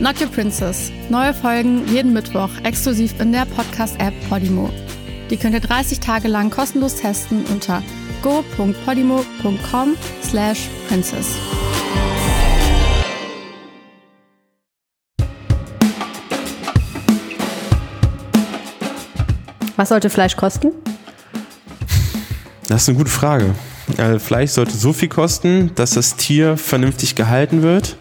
Not Your Princess. Neue Folgen jeden Mittwoch exklusiv in der Podcast-App Podimo. Die könnt ihr 30 Tage lang kostenlos testen unter go.podimo.com slash princess. Was sollte Fleisch kosten? Das ist eine gute Frage. Äh, Fleisch sollte so viel kosten, dass das Tier vernünftig gehalten wird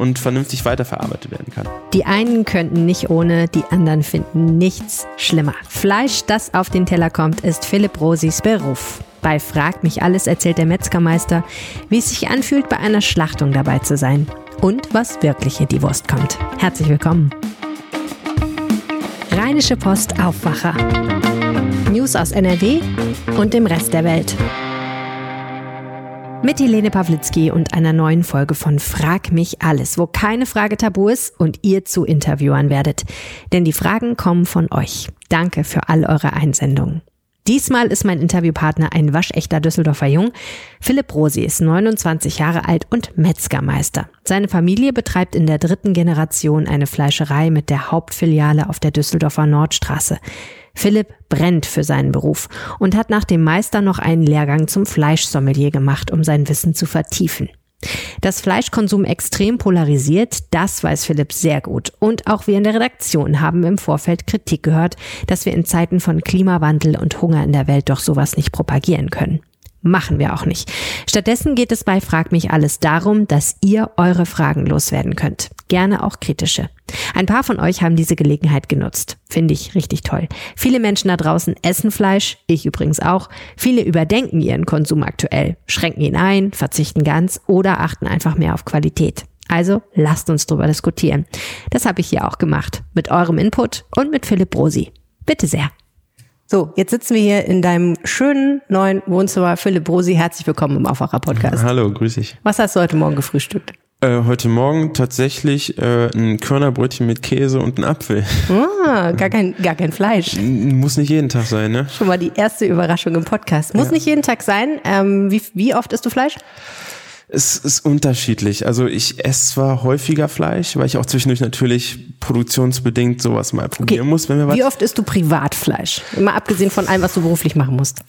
und vernünftig weiterverarbeitet werden kann. Die einen könnten nicht ohne, die anderen finden nichts schlimmer. Fleisch, das auf den Teller kommt, ist Philipp Rosis Beruf. Bei Frag mich alles erzählt der Metzgermeister, wie es sich anfühlt, bei einer Schlachtung dabei zu sein und was wirklich in die Wurst kommt. Herzlich willkommen. Rheinische Post Aufwacher. News aus NRW und dem Rest der Welt. Mit Helene Pawlitzki und einer neuen Folge von Frag mich alles, wo keine Frage tabu ist und ihr zu Interviewern werdet. Denn die Fragen kommen von euch. Danke für all eure Einsendungen. Diesmal ist mein Interviewpartner ein waschechter Düsseldorfer Jung. Philipp Rosi ist 29 Jahre alt und Metzgermeister. Seine Familie betreibt in der dritten Generation eine Fleischerei mit der Hauptfiliale auf der Düsseldorfer Nordstraße. Philipp brennt für seinen Beruf und hat nach dem Meister noch einen Lehrgang zum Fleischsommelier gemacht, um sein Wissen zu vertiefen. Dass Fleischkonsum extrem polarisiert, das weiß Philipp sehr gut. Und auch wir in der Redaktion haben im Vorfeld Kritik gehört, dass wir in Zeiten von Klimawandel und Hunger in der Welt doch sowas nicht propagieren können. Machen wir auch nicht. Stattdessen geht es bei Frag mich alles darum, dass ihr eure Fragen loswerden könnt. Gerne auch kritische. Ein paar von euch haben diese Gelegenheit genutzt. Finde ich richtig toll. Viele Menschen da draußen essen Fleisch, ich übrigens auch. Viele überdenken ihren Konsum aktuell, schränken ihn ein, verzichten ganz oder achten einfach mehr auf Qualität. Also lasst uns drüber diskutieren. Das habe ich hier auch gemacht. Mit eurem Input und mit Philipp Rosi. Bitte sehr. So, jetzt sitzen wir hier in deinem schönen neuen Wohnzimmer. Philipp Brosi, herzlich willkommen im Aufwacher-Podcast. Hallo, grüß dich. Was hast du heute Morgen gefrühstückt? Äh, heute Morgen tatsächlich äh, ein Körnerbrötchen mit Käse und ein Apfel. Ah, gar kein, gar kein Fleisch. Muss nicht jeden Tag sein, ne? Schon mal die erste Überraschung im Podcast. Muss Ja. nicht jeden Tag sein. Ähm, wie, wie oft isst du Fleisch? Es ist unterschiedlich. Also ich esse zwar häufiger Fleisch, weil ich auch zwischendurch natürlich produktionsbedingt sowas mal probieren muss, wenn wir was Wie oft isst du Privatfleisch? Mal abgesehen von allem, was du beruflich machen musst.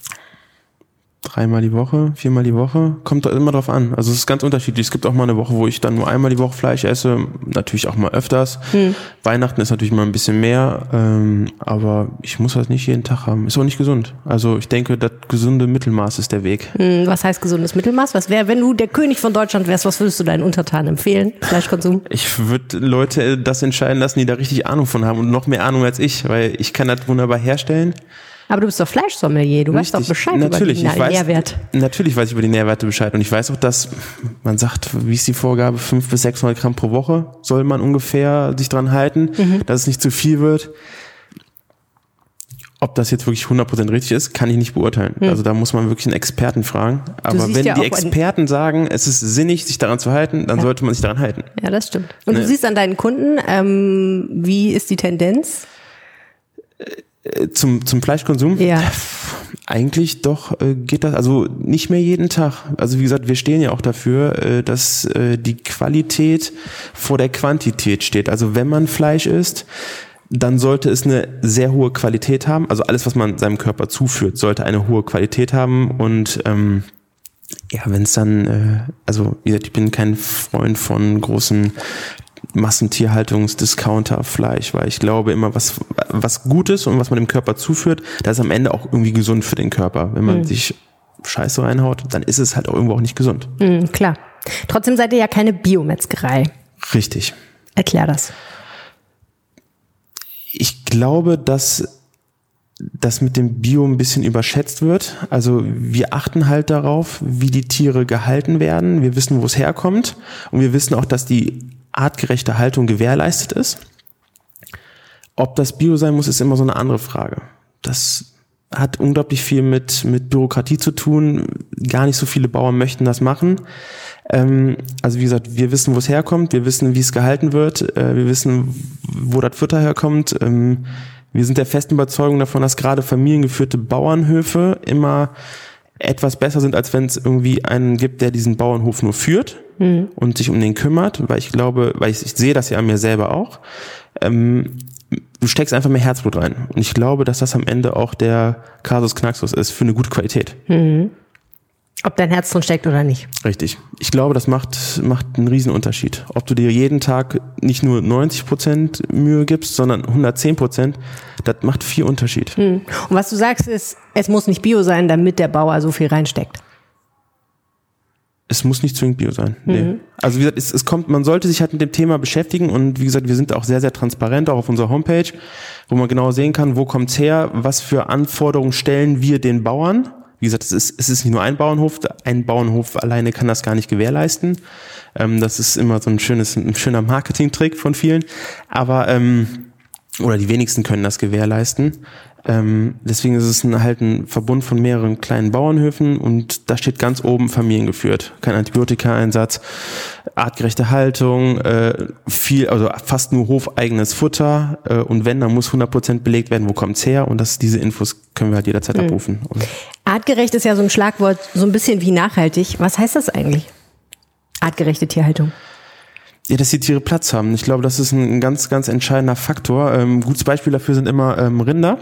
Dreimal die Woche, viermal die Woche, kommt da immer drauf an. Also es ist ganz unterschiedlich. Es gibt auch mal eine Woche, wo ich dann nur einmal die Woche Fleisch esse, natürlich auch mal öfters. Hm. Weihnachten ist natürlich mal ein bisschen mehr, ähm, aber ich muss das nicht jeden Tag haben. Ist auch nicht gesund. Also ich denke, das gesunde Mittelmaß ist der Weg. Hm, Was heißt gesundes Mittelmaß? Was wäre, wenn du der König von Deutschland wärst, was würdest du deinen Untertanen empfehlen? Fleischkonsum? Ich würde Leute das entscheiden lassen, die da richtig Ahnung von haben und noch mehr Ahnung als ich, weil ich kann das wunderbar herstellen. Aber du bist doch Fleischsommelier, du weißt doch. Bescheid natürlich, über den weiß, Nährwert. Natürlich weiß ich über die Nährwerte Bescheid und ich weiß auch, dass man sagt, wie ist die Vorgabe, 500 bis 600 Gramm pro Woche soll man ungefähr sich dran halten, Mhm. dass es nicht zu viel wird. Ob das jetzt wirklich 100% richtig ist, kann ich nicht beurteilen. Also da muss man wirklich einen Experten fragen. Aber Hm. wenn ja die Experten sagen, es ist sinnig, sich daran zu halten, dann sollte man sich daran halten. Ja, das stimmt. Und du Ne. siehst an deinen Kunden, ähm, wie ist die Tendenz? Äh, Zum, zum Fleischkonsum? Ja. Eigentlich doch äh, geht das, also nicht mehr jeden Tag. Also wie gesagt, wir stehen ja auch dafür, äh, dass äh, die Qualität vor der Quantität steht. Also wenn man Fleisch isst, dann sollte es eine sehr hohe Qualität haben. Also alles, was man seinem Körper zuführt, sollte eine hohe Qualität haben. Und ähm, ja, wenn es dann, äh, also wie gesagt, ich bin kein Freund von großen Massentierhaltungs-Discounter-Fleisch, weil ich glaube immer, was, was Gutes und was man dem Körper zuführt, das ist am Ende auch irgendwie gesund für den Körper. Wenn man sich Scheiße reinhaut, dann ist es halt auch irgendwo auch nicht gesund. Hm, klar. Trotzdem seid ihr ja keine Biometzgerei. Richtig. Erklär das. Ich glaube, dass das mit dem Bio ein bisschen überschätzt wird. Also wir achten halt darauf, wie die Tiere gehalten werden. Wir wissen, wo es herkommt. Und wir wissen auch, dass die artgerechte Haltung gewährleistet ist. Ob das Bio sein muss, ist immer so eine andere Frage. das hat unglaublich viel mit, mit Bürokratie zu tun. Gar nicht so viele Bauern möchten das machen. Ähm, also wie gesagt, wir wissen, wo es herkommt, wir wissen, wie es gehalten wird, äh, wir wissen, wo das Futter herkommt. Ähm, wir sind der festen Überzeugung davon, dass gerade familiengeführte Bauernhöfe immer etwas besser sind, als wenn es irgendwie einen gibt, der diesen Bauernhof nur führt mhm. und sich um den kümmert, weil ich glaube, weil ich, ich sehe das ja an mir selber auch. Ähm, du steckst einfach mehr Herzblut rein. Und ich glaube, dass das am Ende auch der Kasus Knaxus ist für eine gute Qualität. Mhm. Ob dein Herz drin steckt oder nicht. Richtig. Ich glaube, das macht, macht einen riesen Unterschied. Ob du dir jeden Tag nicht nur 90 Prozent Mühe gibst, sondern 110 Prozent, das macht viel Unterschied. Hm. Und was du sagst ist, es muss nicht Bio sein, damit der Bauer so viel reinsteckt. Es muss nicht zwingend Bio sein. Nee. Mhm. Also wie gesagt, es, es kommt, man sollte sich halt mit dem Thema beschäftigen und wie gesagt, wir sind auch sehr, sehr transparent, auch auf unserer Homepage, wo man genau sehen kann, wo kommt's her, was für Anforderungen stellen wir den Bauern wie gesagt, es ist, es ist nicht nur ein Bauernhof. Ein Bauernhof alleine kann das gar nicht gewährleisten. Ähm, das ist immer so ein schönes, ein schöner Marketing-Trick von vielen. Aber, ähm, oder die wenigsten können das gewährleisten. Ähm, deswegen ist es ein, halt ein Verbund von mehreren kleinen Bauernhöfen und da steht ganz oben familiengeführt. Kein Antibiotikaeinsatz, artgerechte Haltung, äh, viel, also fast nur hofeigenes Futter äh, und wenn, dann muss 100% belegt werden, wo kommt's her und das, diese Infos können wir halt jederzeit mhm. abrufen. Artgerecht ist ja so ein Schlagwort, so ein bisschen wie nachhaltig. Was heißt das eigentlich? Artgerechte Tierhaltung. Ja, dass die Tiere Platz haben. Ich glaube, das ist ein ganz, ganz entscheidender Faktor. Ähm, gutes Beispiel dafür sind immer ähm, Rinder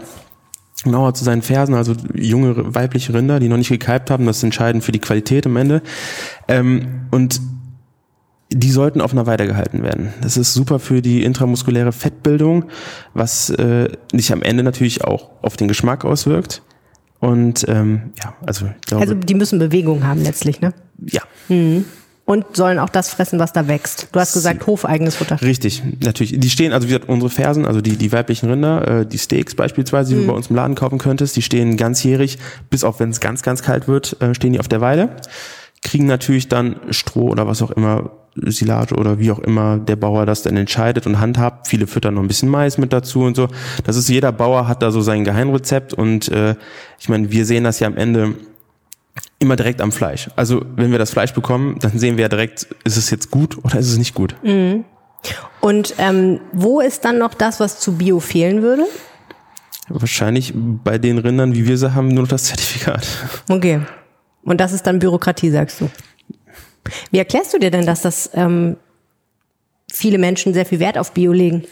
genauer zu seinen Fersen, also junge weibliche Rinder, die noch nicht gekalbt haben, das ist entscheidend für die Qualität am Ende. Ähm, und die sollten auf einer Weide gehalten werden. Das ist super für die intramuskuläre Fettbildung, was äh, sich am Ende natürlich auch auf den Geschmack auswirkt. Und ähm, ja, also ich glaube, Also die müssen Bewegung haben letztlich, ne? Ja. Mhm und sollen auch das fressen, was da wächst. Du hast gesagt, hofeigenes Futter. Richtig, natürlich. Die stehen, also wie gesagt, unsere Fersen, also die, die weiblichen Rinder, äh, die Steaks beispielsweise, die mhm. du bei uns im Laden kaufen könntest, die stehen ganzjährig, bis auf wenn es ganz, ganz kalt wird, äh, stehen die auf der Weide. Kriegen natürlich dann Stroh oder was auch immer, Silage oder wie auch immer der Bauer das dann entscheidet und handhabt. Viele füttern noch ein bisschen Mais mit dazu und so. Das ist, jeder Bauer hat da so sein Geheimrezept und äh, ich meine, wir sehen das ja am Ende immer direkt am Fleisch. Also wenn wir das Fleisch bekommen, dann sehen wir ja direkt, ist es jetzt gut oder ist es nicht gut. Mhm. Und ähm, wo ist dann noch das, was zu Bio fehlen würde? Wahrscheinlich bei den Rindern, wie wir sie haben, nur noch das Zertifikat. Okay. Und das ist dann Bürokratie, sagst du. Wie erklärst du dir denn, dass das ähm, viele Menschen sehr viel Wert auf Bio legen?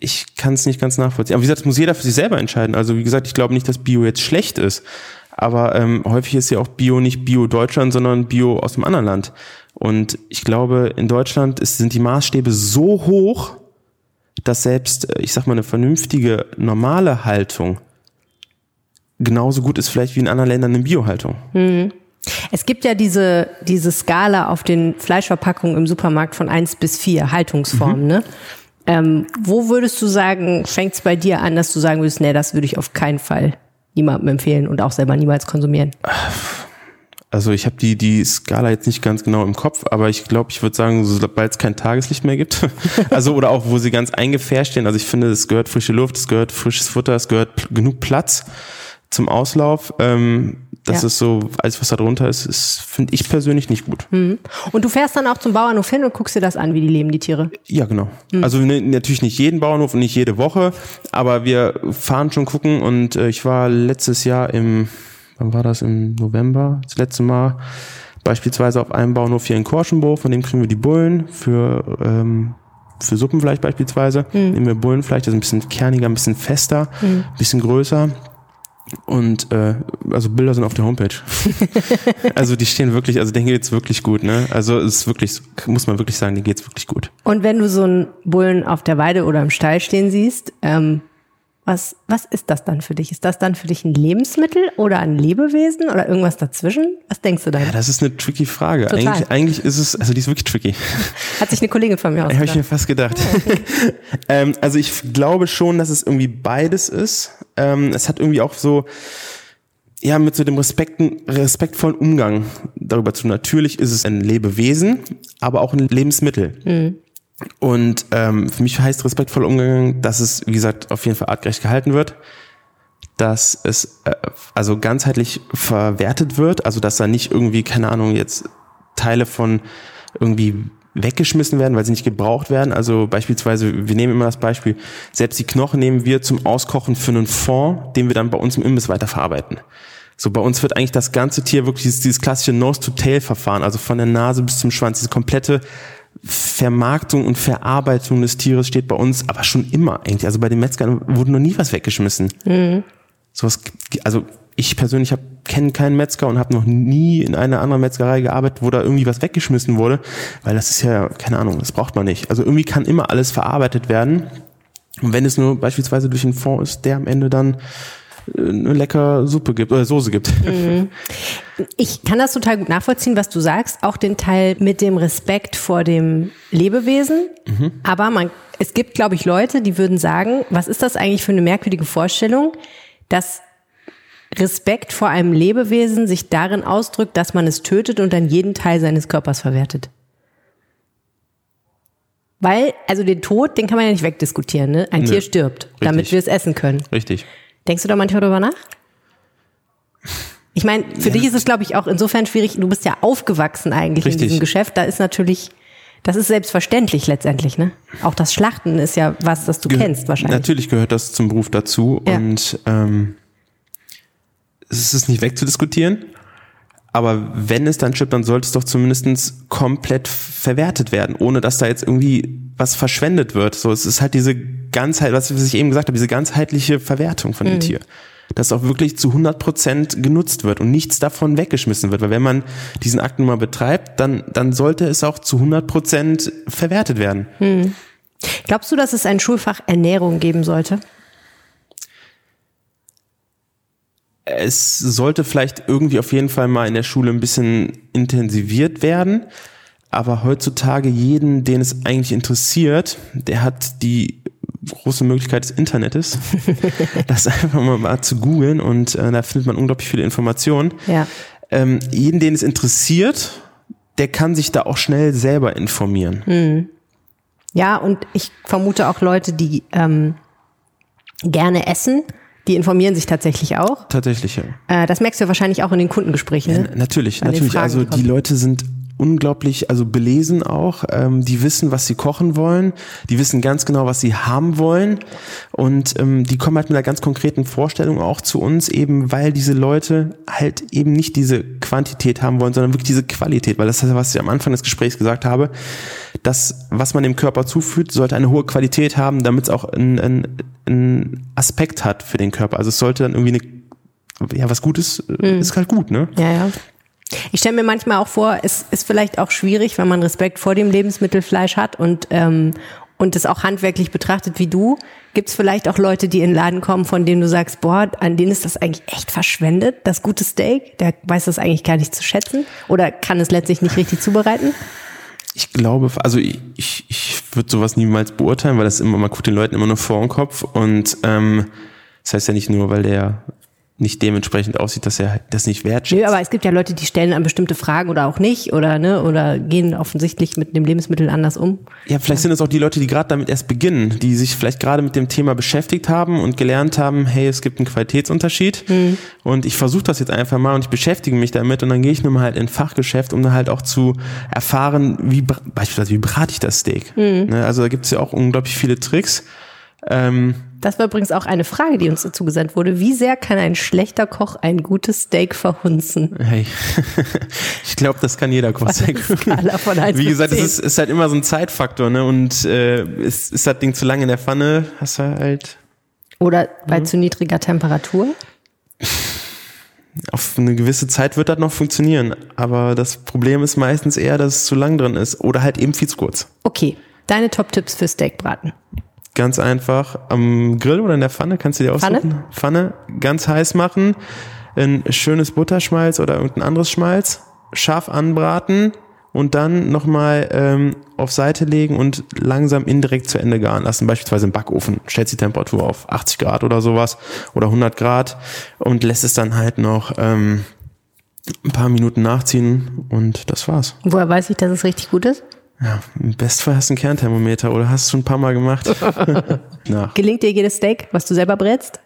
Ich kann es nicht ganz nachvollziehen. Aber wie gesagt, das muss jeder für sich selber entscheiden. Also wie gesagt, ich glaube nicht, dass Bio jetzt schlecht ist. Aber ähm, häufig ist ja auch Bio nicht Bio Deutschland, sondern Bio aus einem anderen Land. Und ich glaube, in Deutschland ist, sind die Maßstäbe so hoch, dass selbst, äh, ich sag mal, eine vernünftige, normale Haltung genauso gut ist vielleicht wie in anderen Ländern eine Biohaltung. Mhm. Es gibt ja diese, diese Skala auf den Fleischverpackungen im Supermarkt von eins bis vier Haltungsformen, mhm. ne? Ähm, wo würdest du sagen, fängt es bei dir an, dass du sagen würdest, nee, das würde ich auf keinen Fall niemandem empfehlen und auch selber niemals konsumieren? Also ich habe die, die Skala jetzt nicht ganz genau im Kopf, aber ich glaube, ich würde sagen, sobald es kein Tageslicht mehr gibt, also oder auch wo sie ganz eingefärscht stehen, also ich finde, es gehört frische Luft, es gehört frisches Futter, es gehört genug Platz zum Auslauf. Ähm, das ja. ist so, alles was da drunter ist, ist finde ich persönlich nicht gut. Mhm. Und du fährst dann auch zum Bauernhof hin und guckst dir das an, wie die leben, die Tiere? Ja, genau. Mhm. Also ne, natürlich nicht jeden Bauernhof und nicht jede Woche, aber wir fahren schon gucken und äh, ich war letztes Jahr im, wann war das, im November, das letzte Mal, beispielsweise auf einem Bauernhof hier in Korschenbo, von dem kriegen wir die Bullen für ähm, für Suppenfleisch beispielsweise. Mhm. Nehmen wir Bullenfleisch, das ist ein bisschen kerniger, ein bisschen fester, mhm. ein bisschen größer. Und äh, also Bilder sind auf der Homepage. also die stehen wirklich, also denen geht's wirklich gut, ne? Also es ist wirklich, muss man wirklich sagen, denen geht's wirklich gut. Und wenn du so einen Bullen auf der Weide oder im Stall stehen siehst, ähm, was, was ist das dann für dich? Ist das dann für dich ein Lebensmittel oder ein Lebewesen oder irgendwas dazwischen? Was denkst du da? Ja, das ist eine tricky Frage. Eigentlich, eigentlich ist es, also die ist wirklich tricky. Hat sich eine Kollegin von mir ausgedacht. Habe ich mir fast gedacht. okay. ähm, also ich glaube schon, dass es irgendwie beides ist. Ähm, es hat irgendwie auch so, ja, mit so dem respekten, respektvollen Umgang darüber zu. Natürlich ist es ein Lebewesen, aber auch ein Lebensmittel. Mhm. Und ähm, für mich heißt respektvoll umgegangen, dass es, wie gesagt, auf jeden Fall artgerecht gehalten wird, dass es äh, also ganzheitlich verwertet wird, also dass da nicht irgendwie, keine Ahnung, jetzt Teile von irgendwie weggeschmissen werden, weil sie nicht gebraucht werden. Also beispielsweise, wir nehmen immer das Beispiel, selbst die Knochen nehmen wir zum Auskochen für einen Fond, den wir dann bei uns im Imbiss weiterverarbeiten. So bei uns wird eigentlich das ganze Tier wirklich dieses, dieses klassische Nose-to-Tail-Verfahren, also von der Nase bis zum Schwanz, diese komplette Vermarktung und Verarbeitung des Tieres steht bei uns aber schon immer eigentlich. Also bei den Metzgern wurde noch nie was weggeschmissen. Mhm. Sowas, also ich persönlich habe kenne keinen Metzger und habe noch nie in einer anderen Metzgerei gearbeitet, wo da irgendwie was weggeschmissen wurde, weil das ist ja keine Ahnung, das braucht man nicht. Also irgendwie kann immer alles verarbeitet werden. Und wenn es nur beispielsweise durch einen Fond ist, der am Ende dann eine lecker Suppe gibt oder Soße gibt. Mhm. Ich kann das total gut nachvollziehen, was du sagst, auch den Teil mit dem Respekt vor dem Lebewesen. Mhm. Aber man, es gibt, glaube ich, Leute, die würden sagen, was ist das eigentlich für eine merkwürdige Vorstellung, dass Respekt vor einem Lebewesen sich darin ausdrückt, dass man es tötet und dann jeden Teil seines Körpers verwertet. Weil, also den Tod, den kann man ja nicht wegdiskutieren, ne? Ein Nö. Tier stirbt, Richtig. damit wir es essen können. Richtig. Denkst du da manchmal drüber nach? Ich meine, für ja. dich ist es, glaube ich, auch insofern schwierig. Du bist ja aufgewachsen eigentlich Richtig. in diesem Geschäft. Da ist natürlich, das ist selbstverständlich letztendlich, ne? Auch das Schlachten ist ja was, das du Ge kennst wahrscheinlich. Natürlich gehört das zum Beruf dazu ja. und ähm, es ist nicht wegzudiskutieren. Aber wenn es dann stirbt, dann sollte es doch zumindest komplett verwertet werden, ohne dass da jetzt irgendwie was verschwendet wird. So, es ist halt diese Ganzheit, was ich eben gesagt habe, diese ganzheitliche Verwertung von dem mhm. Tier. Dass auch wirklich zu 100 Prozent genutzt wird und nichts davon weggeschmissen wird. Weil wenn man diesen Akt nun mal betreibt, dann, dann sollte es auch zu 100 Prozent verwertet werden. Mhm. Glaubst du, dass es ein Schulfach Ernährung geben sollte? es sollte vielleicht irgendwie auf jeden Fall mal in der Schule ein bisschen intensiviert werden. Aber heutzutage jeden, den es eigentlich interessiert, der hat die große Möglichkeit des Internets, das einfach mal, mal zu googeln und äh, da findet man unglaublich viele Informationen. Ja. Ähm, jeden, den es interessiert, der kann sich da auch schnell selber informieren. Mhm. Ja, und ich vermute auch Leute, die ähm, gerne essen, die informieren sich tatsächlich auch. Tatsächlich, ja. Äh, das merkst du wahrscheinlich auch in den Kundengesprächen. Ne? Ja, natürlich, An natürlich. Fragen, also die, die Leute sind unglaublich, also belesen auch. Ähm, die wissen, was sie kochen wollen. Die wissen ganz genau, was sie haben wollen. Und ähm, die kommen halt mit einer ganz konkreten Vorstellung auch zu uns, eben weil diese Leute halt eben nicht diese Quantität haben wollen, sondern wirklich diese Qualität. Weil das ist, was ich am Anfang des Gesprächs gesagt habe, das, was man dem Körper zuführt, sollte eine hohe Qualität haben, damit es auch einen ein Aspekt hat für den Körper. Also es sollte dann irgendwie eine, ja, was Gutes, mhm. ist halt gut, ne? Ja, ja. Ich stelle mir manchmal auch vor, es ist vielleicht auch schwierig, wenn man Respekt vor dem Lebensmittelfleisch hat und, ähm, und es auch handwerklich betrachtet wie du. Gibt es vielleicht auch Leute, die in den Laden kommen, von denen du sagst, boah, an denen ist das eigentlich echt verschwendet, das gute Steak? Der weiß das eigentlich gar nicht zu schätzen oder kann es letztlich nicht richtig zubereiten? Ich glaube, also ich, ich, ich würde sowas niemals beurteilen, weil das immer, man guckt den Leuten immer nur vor den Kopf und ähm, das heißt ja nicht nur, weil der nicht dementsprechend aussieht, dass er das nicht wertschätzt. Nö, aber es gibt ja Leute, die stellen an bestimmte Fragen oder auch nicht oder ne oder gehen offensichtlich mit dem Lebensmittel anders um. Ja, vielleicht ja. sind es auch die Leute, die gerade damit erst beginnen, die sich vielleicht gerade mit dem Thema beschäftigt haben und gelernt haben, hey, es gibt einen Qualitätsunterschied hm. und ich versuche das jetzt einfach mal und ich beschäftige mich damit und dann gehe ich nur mal halt in Fachgeschäft, um dann halt auch zu erfahren, wie beispielsweise wie brate ich das Steak. Hm. Ne, also da gibt es ja auch unglaublich viele Tricks. Ähm, das war übrigens auch eine Frage, die uns dazu gesandt wurde. Wie sehr kann ein schlechter Koch ein gutes Steak verhunzen? Hey, ich glaube, das kann jeder Koch gut. Wie gesagt, es ist, ist, halt immer so ein Zeitfaktor, ne? Und äh, ist, ist das Ding zu lange in der Pfanne, hast du halt. Oder bei mhm. zu niedriger Temperatur? Auf eine gewisse Zeit wird das noch funktionieren, aber das Problem ist meistens eher, dass es zu lang drin ist oder halt eben viel zu kurz. Okay, deine Top-Tipps für Steakbraten. Ganz einfach am Grill oder in der Pfanne kannst du dir aussuchen. Pfanne? Pfanne ganz heiß machen, ein schönes Butterschmalz oder irgendein anderes Schmalz, scharf anbraten und dann nochmal ähm, auf Seite legen und langsam indirekt zu Ende garen lassen. Beispielsweise im Backofen. Stellt die Temperatur auf 80 Grad oder sowas oder 100 Grad und lässt es dann halt noch ähm, ein paar Minuten nachziehen und das war's. Woher weiß ich, dass es richtig gut ist? Ja, im Bestfall hast du einen Kernthermometer oder hast du schon ein paar Mal gemacht. Gelingt dir jedes Steak, was du selber brätst?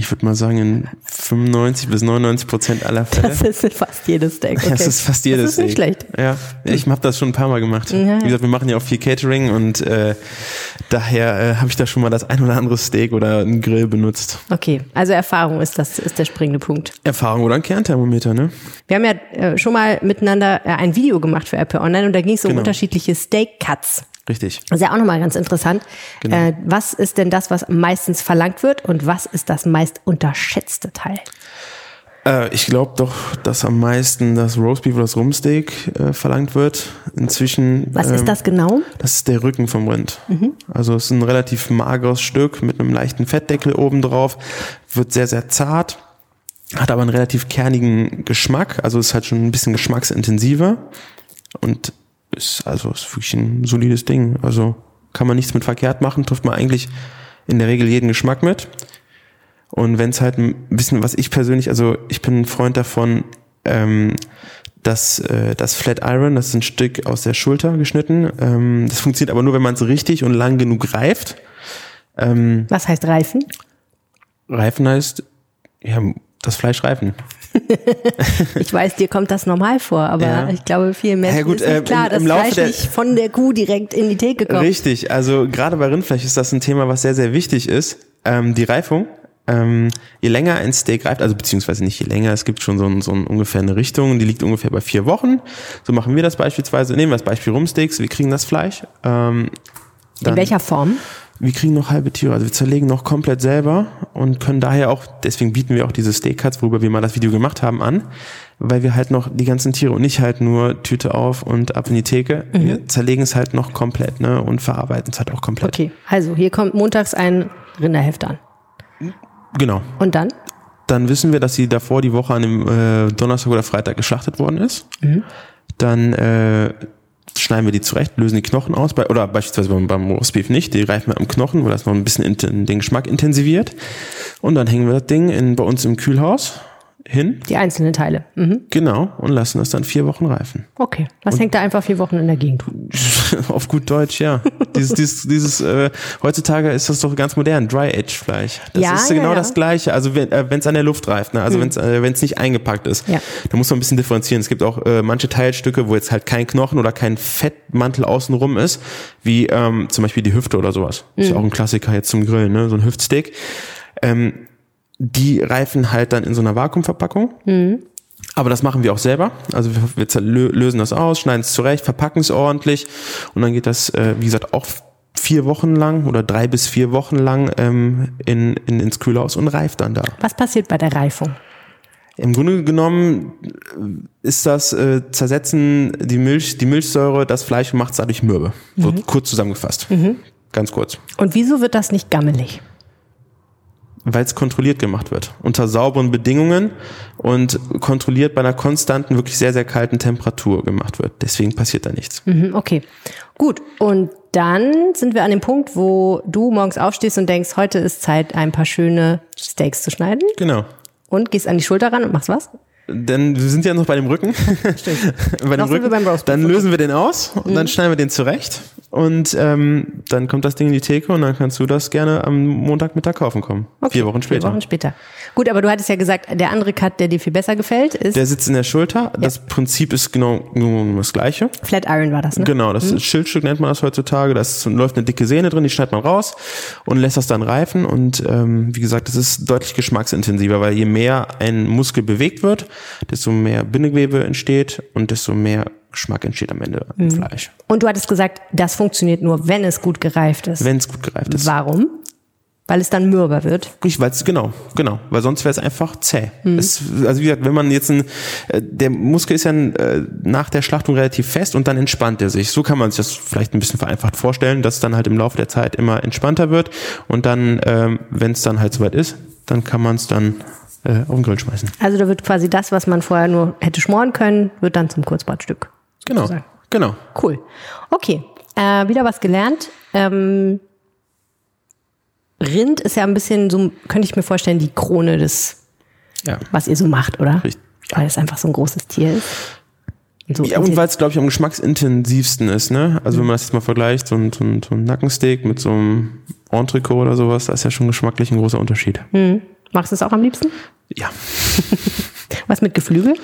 Ich würde mal sagen, in 95 bis 99 Prozent aller Fälle. Das ist fast jedes Steak. Okay. Das ist fast jedes Das ist nicht Steak. schlecht. Ja, ich habe das schon ein paar Mal gemacht. Ja. Wie gesagt, wir machen ja auch viel Catering und äh, daher äh, habe ich da schon mal das ein oder andere Steak oder einen Grill benutzt. Okay, also Erfahrung ist das ist der springende Punkt. Erfahrung oder ein Kernthermometer, ne? Wir haben ja äh, schon mal miteinander äh, ein Video gemacht für Apple Online und da ging es um Genau. unterschiedliche Steak-Cuts. Richtig. Das ist ja auch nochmal ganz interessant. Genau. Äh, was ist denn das, was meistens verlangt wird und was ist das meist unterschätzte Teil? Äh, ich glaube doch, dass am meisten das Roastbeef oder das Rumpsteak äh, verlangt wird. Inzwischen. Was ähm, ist das genau? Das ist der Rücken vom Rind. Also es ist ein relativ mageres Stück mit einem leichten Fettdeckel oben drauf, wird sehr, sehr zart, hat aber einen relativ kernigen Geschmack, also ist halt schon ein bisschen geschmacksintensiver und ist also ist wirklich ein solides Ding. Also kann man nichts mit verkehrt machen, trifft man eigentlich in der Regel jeden Geschmack mit. Und wenn es halt ein bisschen, was ich persönlich, also ich bin ein Freund davon, ähm, das, äh, das Flat Iron, das ist ein Stück aus der Schulter geschnitten. Ähm, das funktioniert aber nur, wenn man es richtig und lang genug reift. Ähm, Was heißt Reifen? reifen heißt, ja, das Fleisch reifen. Ich weiß, dir kommt das normal vor, aber Ja. ich glaube, vielen Menschen Ja, gut, ist nicht äh, klar, im- dass im Laufe Fleisch nicht von der Kuh direkt in die Theke kommt. Richtig, also gerade bei Rindfleisch ist das ein Thema, was sehr, sehr wichtig ist. Ähm, die Reifung. Ähm, je länger ein Steak reift, also beziehungsweise nicht je länger, es gibt schon so, ein, so ein, ungefähr eine Richtung, die liegt ungefähr bei vier Wochen. So machen wir das beispielsweise. Nehmen wir das Beispiel Rumsteaks, wir kriegen das Fleisch. Ähm, In dann- welcher Form? Wir kriegen noch halbe Tiere, also wir zerlegen noch komplett selber und können daher auch, deswegen bieten wir auch diese Steak Cuts, worüber wir mal das Video gemacht haben, an, weil wir halt noch die ganzen Tiere und nicht halt nur Tüte auf und ab in die Theke. Wir zerlegen es halt noch komplett, ne, und verarbeiten es halt auch komplett. Okay, also hier kommt montags ein Rinderheft an. Genau. Und dann? Dann wissen wir, dass sie davor die Woche an dem äh, Donnerstag oder Freitag geschlachtet worden ist. Dann äh, schneiden wir die zurecht, lösen die Knochen aus, bei, oder beispielsweise beim, beim Roastbeef nicht, die reifen wir am Knochen, weil das noch ein bisschen in, den Geschmack intensiviert. Und dann hängen wir das Ding in, bei uns im Kühlhaus hin, Die einzelnen Teile. Mhm. genau, und lassen das dann vier Wochen reifen. Okay. Was hängt da einfach vier Wochen in der Gegend rum? Auf gut Deutsch, ja. dieses, dieses, dieses äh, heutzutage ist das doch ganz modern, Dry-Age-Fleisch. Das Ja, ist ja, genau ja. das Gleiche, also wenn äh, es an der Luft reift, ne? also wenn es äh, wenn's nicht eingepackt ist. Ja. Da muss man ein bisschen differenzieren. Es gibt auch äh, manche Teilstücke, wo jetzt halt kein Knochen oder kein Fettmantel außenrum ist, wie ähm, zum Beispiel die Hüfte oder sowas. Ist ja auch ein Klassiker jetzt zum Grillen, ne? so ein Hüftsteak. Ähm, die reifen halt dann in so einer Vakuumverpackung. Aber das machen wir auch selber. Also wir, wir lösen das aus, schneiden es zurecht, verpacken es ordentlich und dann geht das, äh, wie gesagt, auch vier Wochen lang oder drei bis vier Wochen lang ähm, in, in, ins Kühlhaus und reift dann da. Was passiert bei der Reifung? Im Grunde genommen äh, ist das äh, Zersetzen, die Milch, die Milchsäure, das Fleisch macht es dadurch mürbe. So kurz zusammengefasst. Ganz kurz. Und wieso wird das nicht gammelig? Weil es kontrolliert gemacht wird. Unter sauberen Bedingungen und kontrolliert bei einer konstanten, wirklich sehr, sehr kalten Temperatur gemacht wird. Deswegen passiert da nichts. Mhm, okay. Gut. Und dann sind wir an dem Punkt, wo du morgens aufstehst und denkst, heute ist Zeit, ein paar schöne Steaks zu schneiden. Genau. Und gehst an die Schulter ran und machst was? Denn wir sind ja noch bei dem Rücken. bei dem wir beim dann okay. Mhm. lösen wir den aus und dann schneiden wir den zurecht. Und ähm, dann kommt das Ding in die Theke und dann kannst du das gerne am Montagmittag kaufen kommen. Vier Wochen später. Vier Wochen später. Gut, aber du hattest ja gesagt, der andere Cut, der dir viel besser gefällt, ist Der sitzt in der Schulter. Das Prinzip ist genau das gleiche. Flat Iron war das, ne? Genau, das ist Schildstück nennt man das heutzutage. Da läuft eine dicke Sehne drin, die schneidet man raus und lässt das dann reifen. Und ähm, wie gesagt, das ist deutlich geschmacksintensiver, weil je mehr ein Muskel bewegt wird, desto mehr Bindegewebe entsteht und desto mehr Geschmack entsteht am Ende im Fleisch. Und du hattest gesagt, das funktioniert nur, wenn es gut gereift ist. Wenn es gut gereift ist. Warum? Weil es dann mürber wird. Weil es genau, genau, weil sonst wäre es einfach zäh. Es, also wie gesagt, wenn man jetzt ein, äh, der Muskel ist ja äh, nach der Schlachtung relativ fest und dann entspannt er sich. So kann man sich das vielleicht ein bisschen vereinfacht vorstellen, dass es dann halt im Laufe der Zeit immer entspannter wird und dann, ähm, wenn es dann halt soweit ist, dann kann man es dann äh, auf den Grill schmeißen. Also da wird quasi das, was man vorher nur hätte schmoren können, wird dann zum Kurzbratstück. Genau, Sozusagen. genau. Cool. Okay, äh, wieder was gelernt. Ähm, Rind ist ja ein bisschen so, könnte ich mir vorstellen, die Krone des, Ja. was ihr so macht, oder? Richtig. Weil es einfach so ein großes Tier ist. Und so Ja, und weil es, glaube ich, am geschmacksintensivsten ist, ne? Also wenn man das jetzt mal vergleicht, so ein, so ein, so ein Nackensteak mit so einem Entrecot oder sowas, da ist ja schon geschmacklich ein großer Unterschied. Magst du es auch am liebsten? Ja, Was mit Geflügel?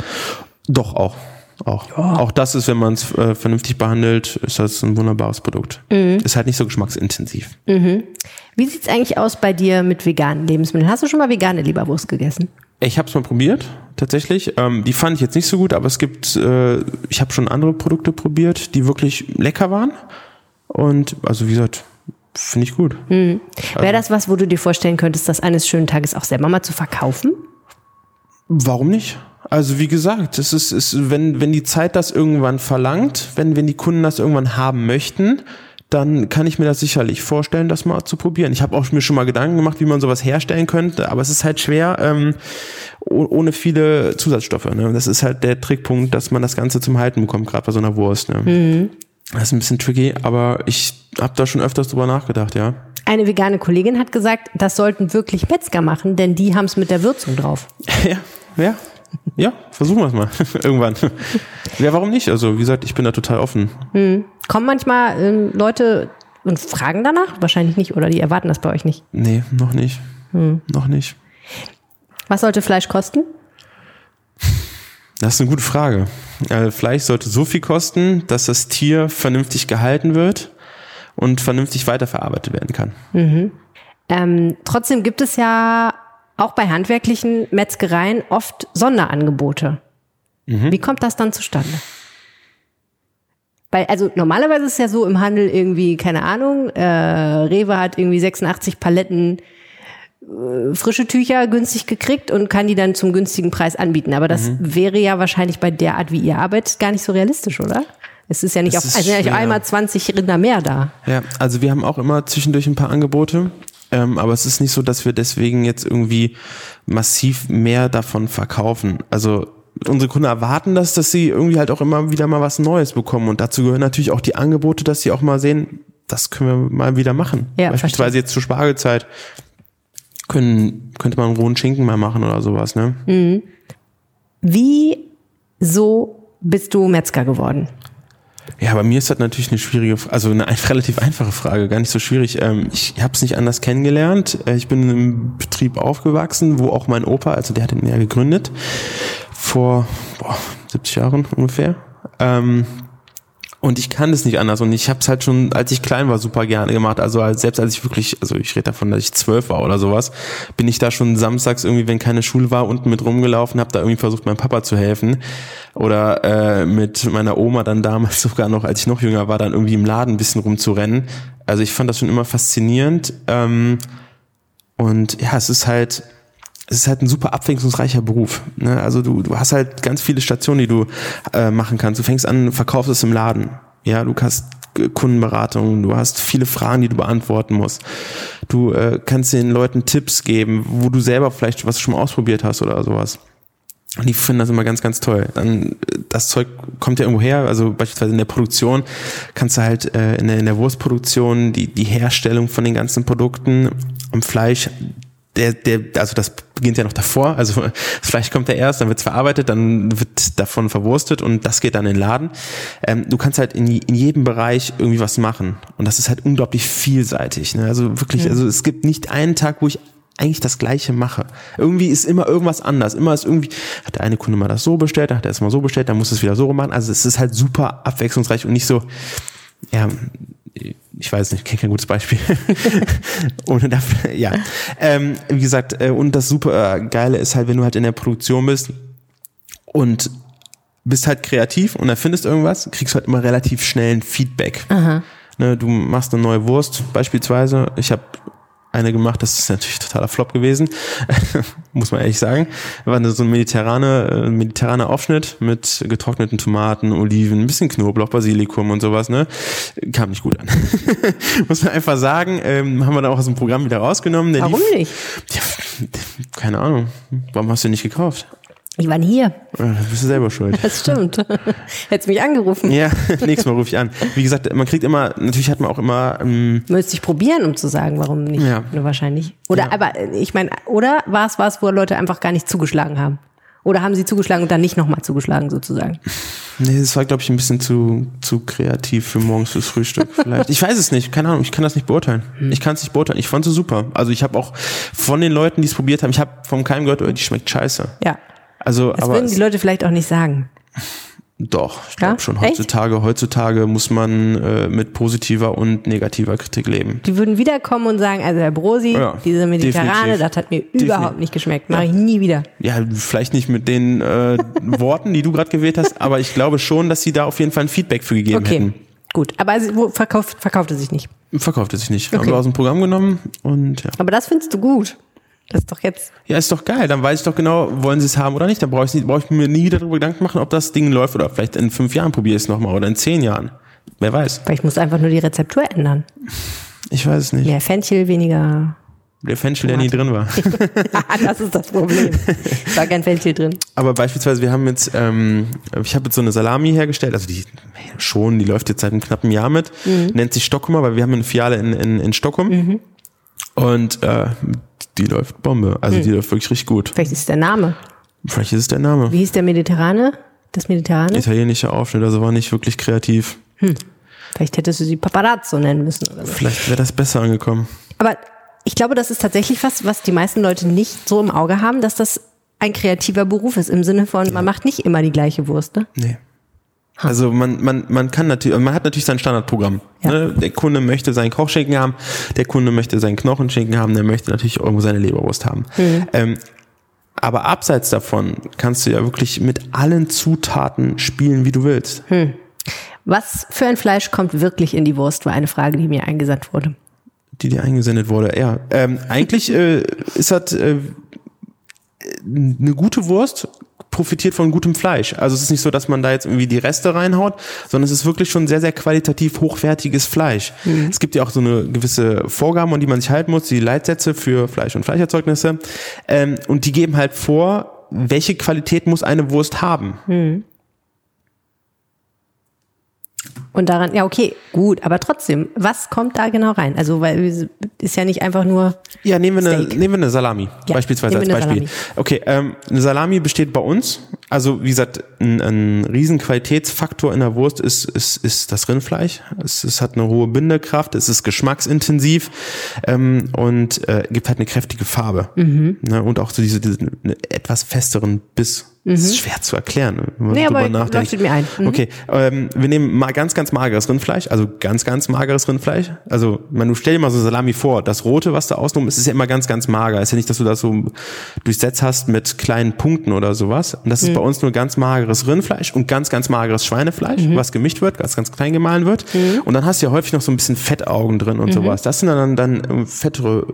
doch auch. Auch. auch das ist, wenn man es äh, vernünftig behandelt, ist das ein wunderbares Produkt. Ist halt nicht so geschmacksintensiv. Wie sieht's eigentlich aus bei dir mit veganen Lebensmitteln? Hast du schon mal vegane Leberwurst gegessen? Ich habe es mal probiert, tatsächlich. Ähm, die fand ich jetzt nicht so gut, aber es gibt, äh, ich habe schon andere Produkte probiert, die wirklich lecker waren. Und also wie gesagt, finde ich gut. Wäre das was, wo du dir vorstellen könntest, das eines schönen Tages auch selber mal zu verkaufen? Warum nicht? Also wie gesagt, es ist, ist wenn, wenn die Zeit das irgendwann verlangt, wenn, wenn die Kunden das irgendwann haben möchten, dann kann ich mir das sicherlich vorstellen, das mal zu probieren. Ich habe auch mir schon mal Gedanken gemacht, wie man sowas herstellen könnte, aber es ist halt schwer ähm, oh- ohne viele Zusatzstoffe. Ne? Das ist halt der Trickpunkt, dass man das Ganze zum Halten bekommt, gerade bei so einer Wurst. Ne? Das ist ein bisschen tricky, aber ich habe da schon öfters drüber nachgedacht, ja. Eine vegane Kollegin hat gesagt, das sollten wirklich Metzger machen, denn die haben es mit der Würzung drauf. Ja, ja. Ja, versuchen wir es mal. Irgendwann. Ja, warum nicht? Also, wie gesagt, ich bin da total offen. Kommen manchmal ähm, Leute und fragen danach? Wahrscheinlich nicht, oder die erwarten das bei euch nicht. Nee, noch nicht. Noch nicht. Was sollte Fleisch kosten? Das ist eine gute Frage. Äh, Fleisch sollte so viel kosten, dass das Tier vernünftig gehalten wird und vernünftig weiterverarbeitet werden kann. Ähm, trotzdem gibt es ja auch bei handwerklichen Metzgereien oft Sonderangebote. Wie kommt das dann zustande? Weil, also normalerweise ist es ja so im Handel irgendwie, keine Ahnung, äh, Rewe hat irgendwie 86 Paletten äh, frische Tücher günstig gekriegt und kann die dann zum günstigen Preis anbieten. Aber das wäre ja wahrscheinlich bei der Art, wie ihr arbeitet, gar nicht so realistisch, oder? Es ist ja nicht Das auf, also ja einmal 20 Rinder mehr da. Ja, also wir haben auch immer zwischendurch ein paar Angebote, ähm, aber es ist nicht so, dass wir deswegen jetzt irgendwie massiv mehr davon verkaufen. Also unsere Kunden erwarten das, dass sie irgendwie halt auch immer wieder mal was Neues bekommen und dazu gehören natürlich auch die Angebote, dass sie auch mal sehen, das können wir mal wieder machen. Ja, Beispielsweise jetzt zur Spargelzeit können, könnte man einen rohen Schinken mal machen oder sowas, ne? Wie so bist du Metzger geworden? Ja, bei mir ist das natürlich eine schwierige, also eine ein- relativ einfache Frage, gar nicht so schwierig. Ähm, Ich habe es nicht anders kennengelernt. Äh, Ich bin im Betrieb aufgewachsen, wo auch mein Opa, also der hat den ja gegründet, vor boah, 70 Jahren ungefähr. Ähm, Und ich kann das nicht anders. Und ich habe es halt schon, als ich klein war, super gerne gemacht. Also als, selbst als ich wirklich, also ich rede davon, dass ich zwölf war oder sowas, bin ich da schon samstags irgendwie, wenn keine Schule war, unten mit rumgelaufen, habe da irgendwie versucht, meinem Papa zu helfen. Oder äh, mit meiner Oma dann damals sogar noch, als ich noch jünger war, dann irgendwie im Laden ein bisschen rumzurennen. Also ich fand das schon immer faszinierend. Ähm, und ja, es ist halt, es ist halt ein super abwechslungsreicher Beruf. Ne? Also du, du hast halt ganz viele Stationen, die du äh, machen kannst. Du fängst an, verkaufst es im Laden. Ja, du hast Kundenberatung, du hast viele Fragen, die du beantworten musst. Du äh, kannst den Leuten Tipps geben, wo du selber vielleicht was schon mal ausprobiert hast oder sowas. Und die finden das immer ganz, ganz toll. Dann das Zeug kommt ja irgendwo her, also beispielsweise in der Produktion kannst du halt äh, in, der, in der Wurstproduktion die, die Herstellung von den ganzen Produkten am Fleisch, der, der, also das beginnt ja noch davor, also das Fleisch kommt ja erst, dann wird es verarbeitet, dann wird davon verwurstet und das geht dann in den Laden. Ähm, du kannst halt in, in jedem Bereich irgendwie was machen und das ist halt unglaublich vielseitig. Ne? Also wirklich, also es gibt nicht einen Tag, wo ich eigentlich das Gleiche mache. Irgendwie ist immer irgendwas anders. Immer ist irgendwie, hat der eine Kunde mal das so bestellt, dann hat er es mal so bestellt, dann muss es wieder so machen. Also es ist halt super abwechslungsreich und nicht so, ja, ich weiß nicht, kein gutes Beispiel. Ohne dafür, ja. Ähm, wie gesagt, äh, und das super äh, Geile ist halt, wenn du halt in der Produktion bist und bist halt kreativ und erfindest irgendwas, kriegst halt immer relativ schnell ein Feedback. Ne, du machst eine neue Wurst beispielsweise. Ich habe eine gemacht, das ist natürlich totaler Flop gewesen, muss man ehrlich sagen. War so ein mediterrane, äh, mediterraner Aufschnitt mit getrockneten Tomaten, Oliven, ein bisschen Knoblauch, Basilikum und sowas, ne? Kam nicht gut an. muss man einfach sagen, ähm, haben wir dann auch aus dem Programm wieder rausgenommen. Der Warum lief, nicht? Ja, keine Ahnung. Warum hast du den nicht gekauft? Die waren hier. Äh, Da bist du selber schuld. Das stimmt. Hättest mich angerufen. Ja, nächstes Mal rufe ich an. Wie gesagt, man kriegt immer, natürlich hat man auch immer, ähm, Müsste ich probieren, um zu sagen, warum nicht. Ja. Nur wahrscheinlich. Oder, Ja. aber äh, ich meine, oder war es was, wo Leute einfach gar nicht zugeschlagen haben? Oder haben sie zugeschlagen und dann nicht nochmal zugeschlagen sozusagen? Nee, das war, glaube ich, ein bisschen zu, zu kreativ für morgens fürs Frühstück vielleicht. Ich weiß es nicht, keine Ahnung, ich kann das nicht beurteilen. Hm. Ich kann es nicht beurteilen. Ich fand sie super. Also ich habe auch von den Leuten, die es probiert haben, ich habe vom Keim gehört, oh, die schmeckt scheiße. Ja. Also, Das aber würden die Leute vielleicht auch nicht sagen. doch, ich Ja? glaube schon. Echt? Heutzutage, heutzutage muss man äh, mit positiver und negativer Kritik leben. Die würden wiederkommen und sagen, also Herr Brosi, Ja, diese Mediterrane, definitiv. das hat mir Definitiv. überhaupt nicht geschmeckt. Mache ich nie wieder. Ja, vielleicht nicht mit den äh, Worten, die du gerade gewählt hast, aber ich glaube schon, dass sie da auf jeden Fall ein Feedback für gegeben Okay, hätten. gut. Aber wo- verkauft, verkaufte sich nicht. Verkaufte sich nicht. Okay. Haben wir aus dem Programm genommen und ja. Aber das findest du gut. Das ist doch jetzt. Ja, ist doch geil. Dann weiß ich doch genau, wollen sie es haben oder nicht. Dann brauche ich, brauche ich mir nie wieder darüber Gedanken machen, ob das Ding läuft oder vielleicht in fünf Jahren probiere ich es nochmal oder in zehn Jahren. Wer weiß. Vielleicht musst du einfach nur die Rezeptur ändern. Ich weiß es nicht. Mehr Fenchel, weniger. Der Fenchel, der nie drin war. das ist das Problem. Es war kein Fenchel drin. Aber beispielsweise, wir haben jetzt, ähm, ich habe jetzt so eine Salami hergestellt, also die schon, die läuft jetzt seit einem knappen Jahr mit, nennt sich Stockholmer, weil wir haben eine Filiale in, in, in Stockholm und äh, die läuft Bombe, also die läuft wirklich richtig gut. Vielleicht ist es der Name. Vielleicht ist es der Name. Wie hieß der Mediterrane? Das Mediterrane? Italienischer Aufschnitt, also war nicht wirklich kreativ. Vielleicht hättest du sie Paparazzo nennen müssen oder so. Vielleicht wäre das besser angekommen. Aber ich glaube, das ist tatsächlich was, was die meisten Leute nicht so im Auge haben, dass das ein kreativer Beruf ist, im Sinne von, man macht nicht immer die gleiche Wurst. Ne? Nee. Also man, man, man kann natürlich, man hat natürlich sein Standardprogramm. Ja. Ne? Der Kunde möchte seinen Kochschinken haben, der Kunde möchte seinen Knochenschinken haben, der möchte natürlich irgendwo seine Leberwurst haben. Ähm, aber abseits davon kannst du ja wirklich mit allen Zutaten spielen, wie du willst. Was für ein Fleisch kommt wirklich in die Wurst, war eine Frage, die mir eingesandt wurde. Die dir eingesendet wurde. Ja, ähm, eigentlich äh, ist das äh, eine gute Wurst profitiert von gutem Fleisch. Also es ist nicht so, dass man da jetzt irgendwie die Reste reinhaut, sondern es ist wirklich schon sehr, sehr qualitativ hochwertiges Fleisch. Es gibt ja auch so eine gewisse Vorgaben, an die man sich halten muss, die Leitsätze für Fleisch und Fleischerzeugnisse. Ähm, und die geben halt vor, welche Qualität muss eine Wurst haben. Und daran, ja, okay, gut, aber trotzdem, was kommt da genau rein? Also, weil ist ja nicht einfach nur, Ja, nehmen wir eine, Steak. nehmen wir eine Salami, Ja, beispielsweise als eine Beispiel. Okay, ähm, eine Salami besteht bei uns, also wie gesagt, ein, ein riesen Qualitätsfaktor in der Wurst ist, ist, ist das Rindfleisch. Es, es hat eine hohe Bindekraft, es ist geschmacksintensiv ähm, und äh, gibt halt eine kräftige Farbe. Mhm. Ne, und auch so diese, diese eine etwas festeren Biss. Das ist schwer zu erklären, wenn man Mhm. Nee, drüber aber nachdenkt. mir ein. Mhm. Okay, ähm, wir nehmen mal ganz, ganz mageres Rindfleisch, also ganz, ganz mageres Rindfleisch. Also, man, du stell dir mal so Salami vor, das Rote, was da außenrum ist, ist ja immer ganz, ganz mager. Ist ja nicht, dass du das so durchsetzt hast mit kleinen Punkten oder sowas. Und das ist bei uns nur ganz mageres Rindfleisch und ganz, ganz mageres Schweinefleisch, was gemischt wird, ganz, ganz klein gemahlen wird. Und dann hast du ja häufig noch so ein bisschen Fettaugen drin und sowas. Das sind dann, dann fettere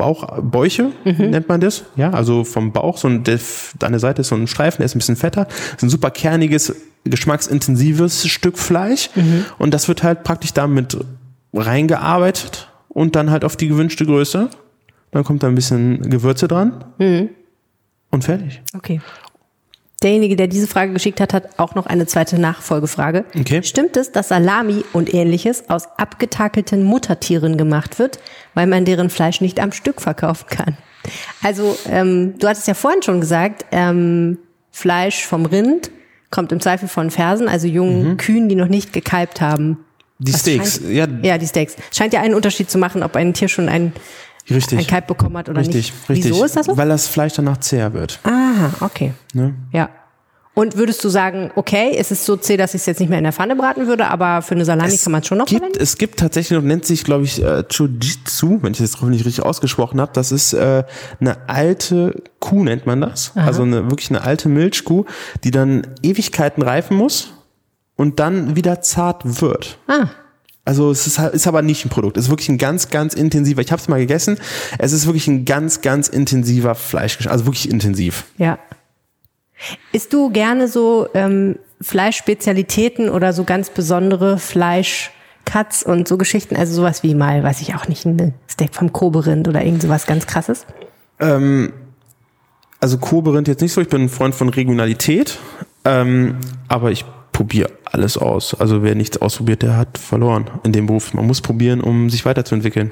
Bauchbäuche, nennt man das. Ja, also vom Bauch, so ein, der, deine Seite ist so ein Streifen, der ist ein bisschen fetter. Das ist ein super kerniges, geschmacksintensives Stück Fleisch. Und das wird halt praktisch damit reingearbeitet und dann halt auf die gewünschte Größe. Dann kommt da ein bisschen Gewürze dran. Und fertig. okay. Derjenige, der diese Frage geschickt hat, hat auch noch eine zweite Nachfolgefrage. Okay. Stimmt es, dass Salami und ähnliches aus abgetakelten Muttertieren gemacht wird, weil man deren Fleisch nicht am Stück verkaufen kann? Also, ähm, du hattest ja vorhin schon gesagt, ähm, Fleisch vom Rind kommt im Zweifel von Fersen, also jungen Kühen, die noch nicht gekalbt haben. Die Was Steaks, scheint- ja, Ja, die Steaks. Scheint ja einen Unterschied zu machen, ob ein Tier schon ein, richtig. ein Kalb bekommen hat oder richtig, nicht. richtig. Wieso ist das so? Weil das Fleisch danach zäher wird. Aha, okay. Ne? Ja. Und würdest du sagen, okay, es ist so zäh, dass ich es jetzt nicht mehr in der Pfanne braten würde, aber für eine Salami kann man es schon noch gibt, verwenden? Es gibt tatsächlich noch, nennt sich, glaube ich, äh, Chujitsu, wenn ich das jetzt nicht richtig ausgesprochen habe. Das ist äh, eine alte Kuh, nennt man das. Also eine, wirklich eine alte Milchkuh, die dann Ewigkeiten reifen muss und dann wieder zart wird. Ah, Also es ist, halt- ist aber nicht ein Produkt. Es ist wirklich ein ganz, ganz intensiver. Ich habe es mal gegessen. Es ist wirklich ein ganz, ganz intensiver Fleischgeschmack. Also wirklich intensiv. ja. Isst du gerne so ähm, Fleischspezialitäten oder so ganz besondere Fleischcuts und so Geschichten? Also sowas wie mal, weiß ich auch nicht, ein Steak vom Koberind oder irgend sowas ganz krasses? Also Kobe jetzt nicht so. Ich bin ein Freund von Regionalität. Ähm, aber ich probiere alles aus. Also wer nichts ausprobiert, der hat verloren in dem Beruf. Man muss probieren, um sich weiterzuentwickeln.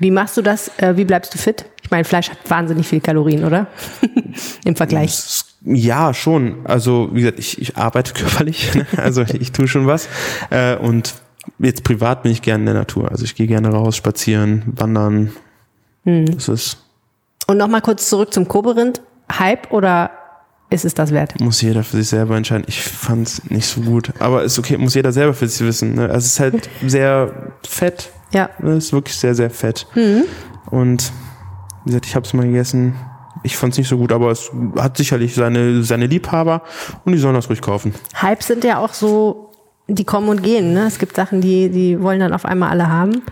Wie machst du das? Äh, wie bleibst du fit? Ich meine, Fleisch hat wahnsinnig viel Kalorien, oder? Im Vergleich. Ja, schon. Also wie gesagt, ich, ich arbeite körperlich, ne? also ich tue schon was. Äh, und jetzt privat bin ich gerne in der Natur. Also ich gehe gerne raus, spazieren, wandern. Das ist, Und nochmal kurz zurück zum Koberind. Hype oder ist es das wert? muss jeder für sich selber entscheiden. Ich fand's nicht so gut. Aber ist okay, muss jeder selber für sich wissen. Ne? Also es ist halt sehr fett. Ja. Ne? Es ist wirklich sehr, sehr fett. Und wie gesagt, ich habe es mal gegessen. Ich fand's nicht so gut, aber es hat sicherlich seine, seine Liebhaber und die sollen das ruhig kaufen. Hypes sind ja auch so, die kommen und gehen. Ne? Es gibt Sachen, die, die wollen dann auf einmal alle haben.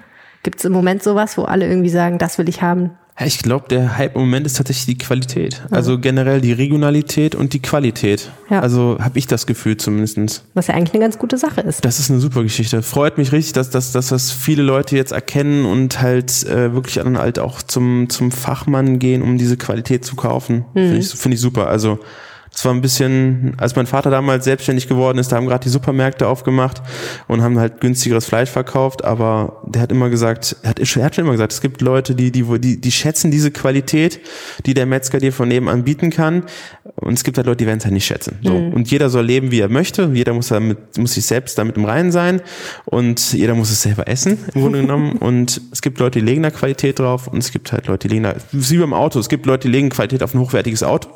Gibt es im Moment sowas, wo alle irgendwie sagen, das will ich haben? Ja, ich glaube, der Hype im Moment ist tatsächlich die Qualität. Also generell die Regionalität und die Qualität. Ja. Also habe ich das Gefühl zumindestens. Was ja eigentlich eine ganz gute Sache ist. Das ist eine super Geschichte. Freut mich richtig, dass, dass, dass das viele Leute jetzt erkennen und halt äh, wirklich dann halt auch zum, zum Fachmann gehen, um diese Qualität zu kaufen. Finde ich, finde ich super. Also das war ein bisschen, als mein Vater damals selbstständig geworden ist, da haben gerade die Supermärkte aufgemacht und haben halt günstigeres Fleisch verkauft, aber der hat immer gesagt, er hat, er hat schon immer gesagt, es gibt Leute, die, die, die, die schätzen diese Qualität, die der Metzger dir von nebenan bieten kann und es gibt halt Leute, die werden es halt nicht schätzen. So. Und jeder soll leben, wie er möchte, jeder muss damit, muss sich selbst damit im Reinen sein und jeder muss es selber essen, im Grunde genommen und es gibt Leute, die legen da Qualität drauf und es gibt halt Leute, die legen da, wie beim Auto, es gibt Leute, die legen Qualität auf ein hochwertiges Auto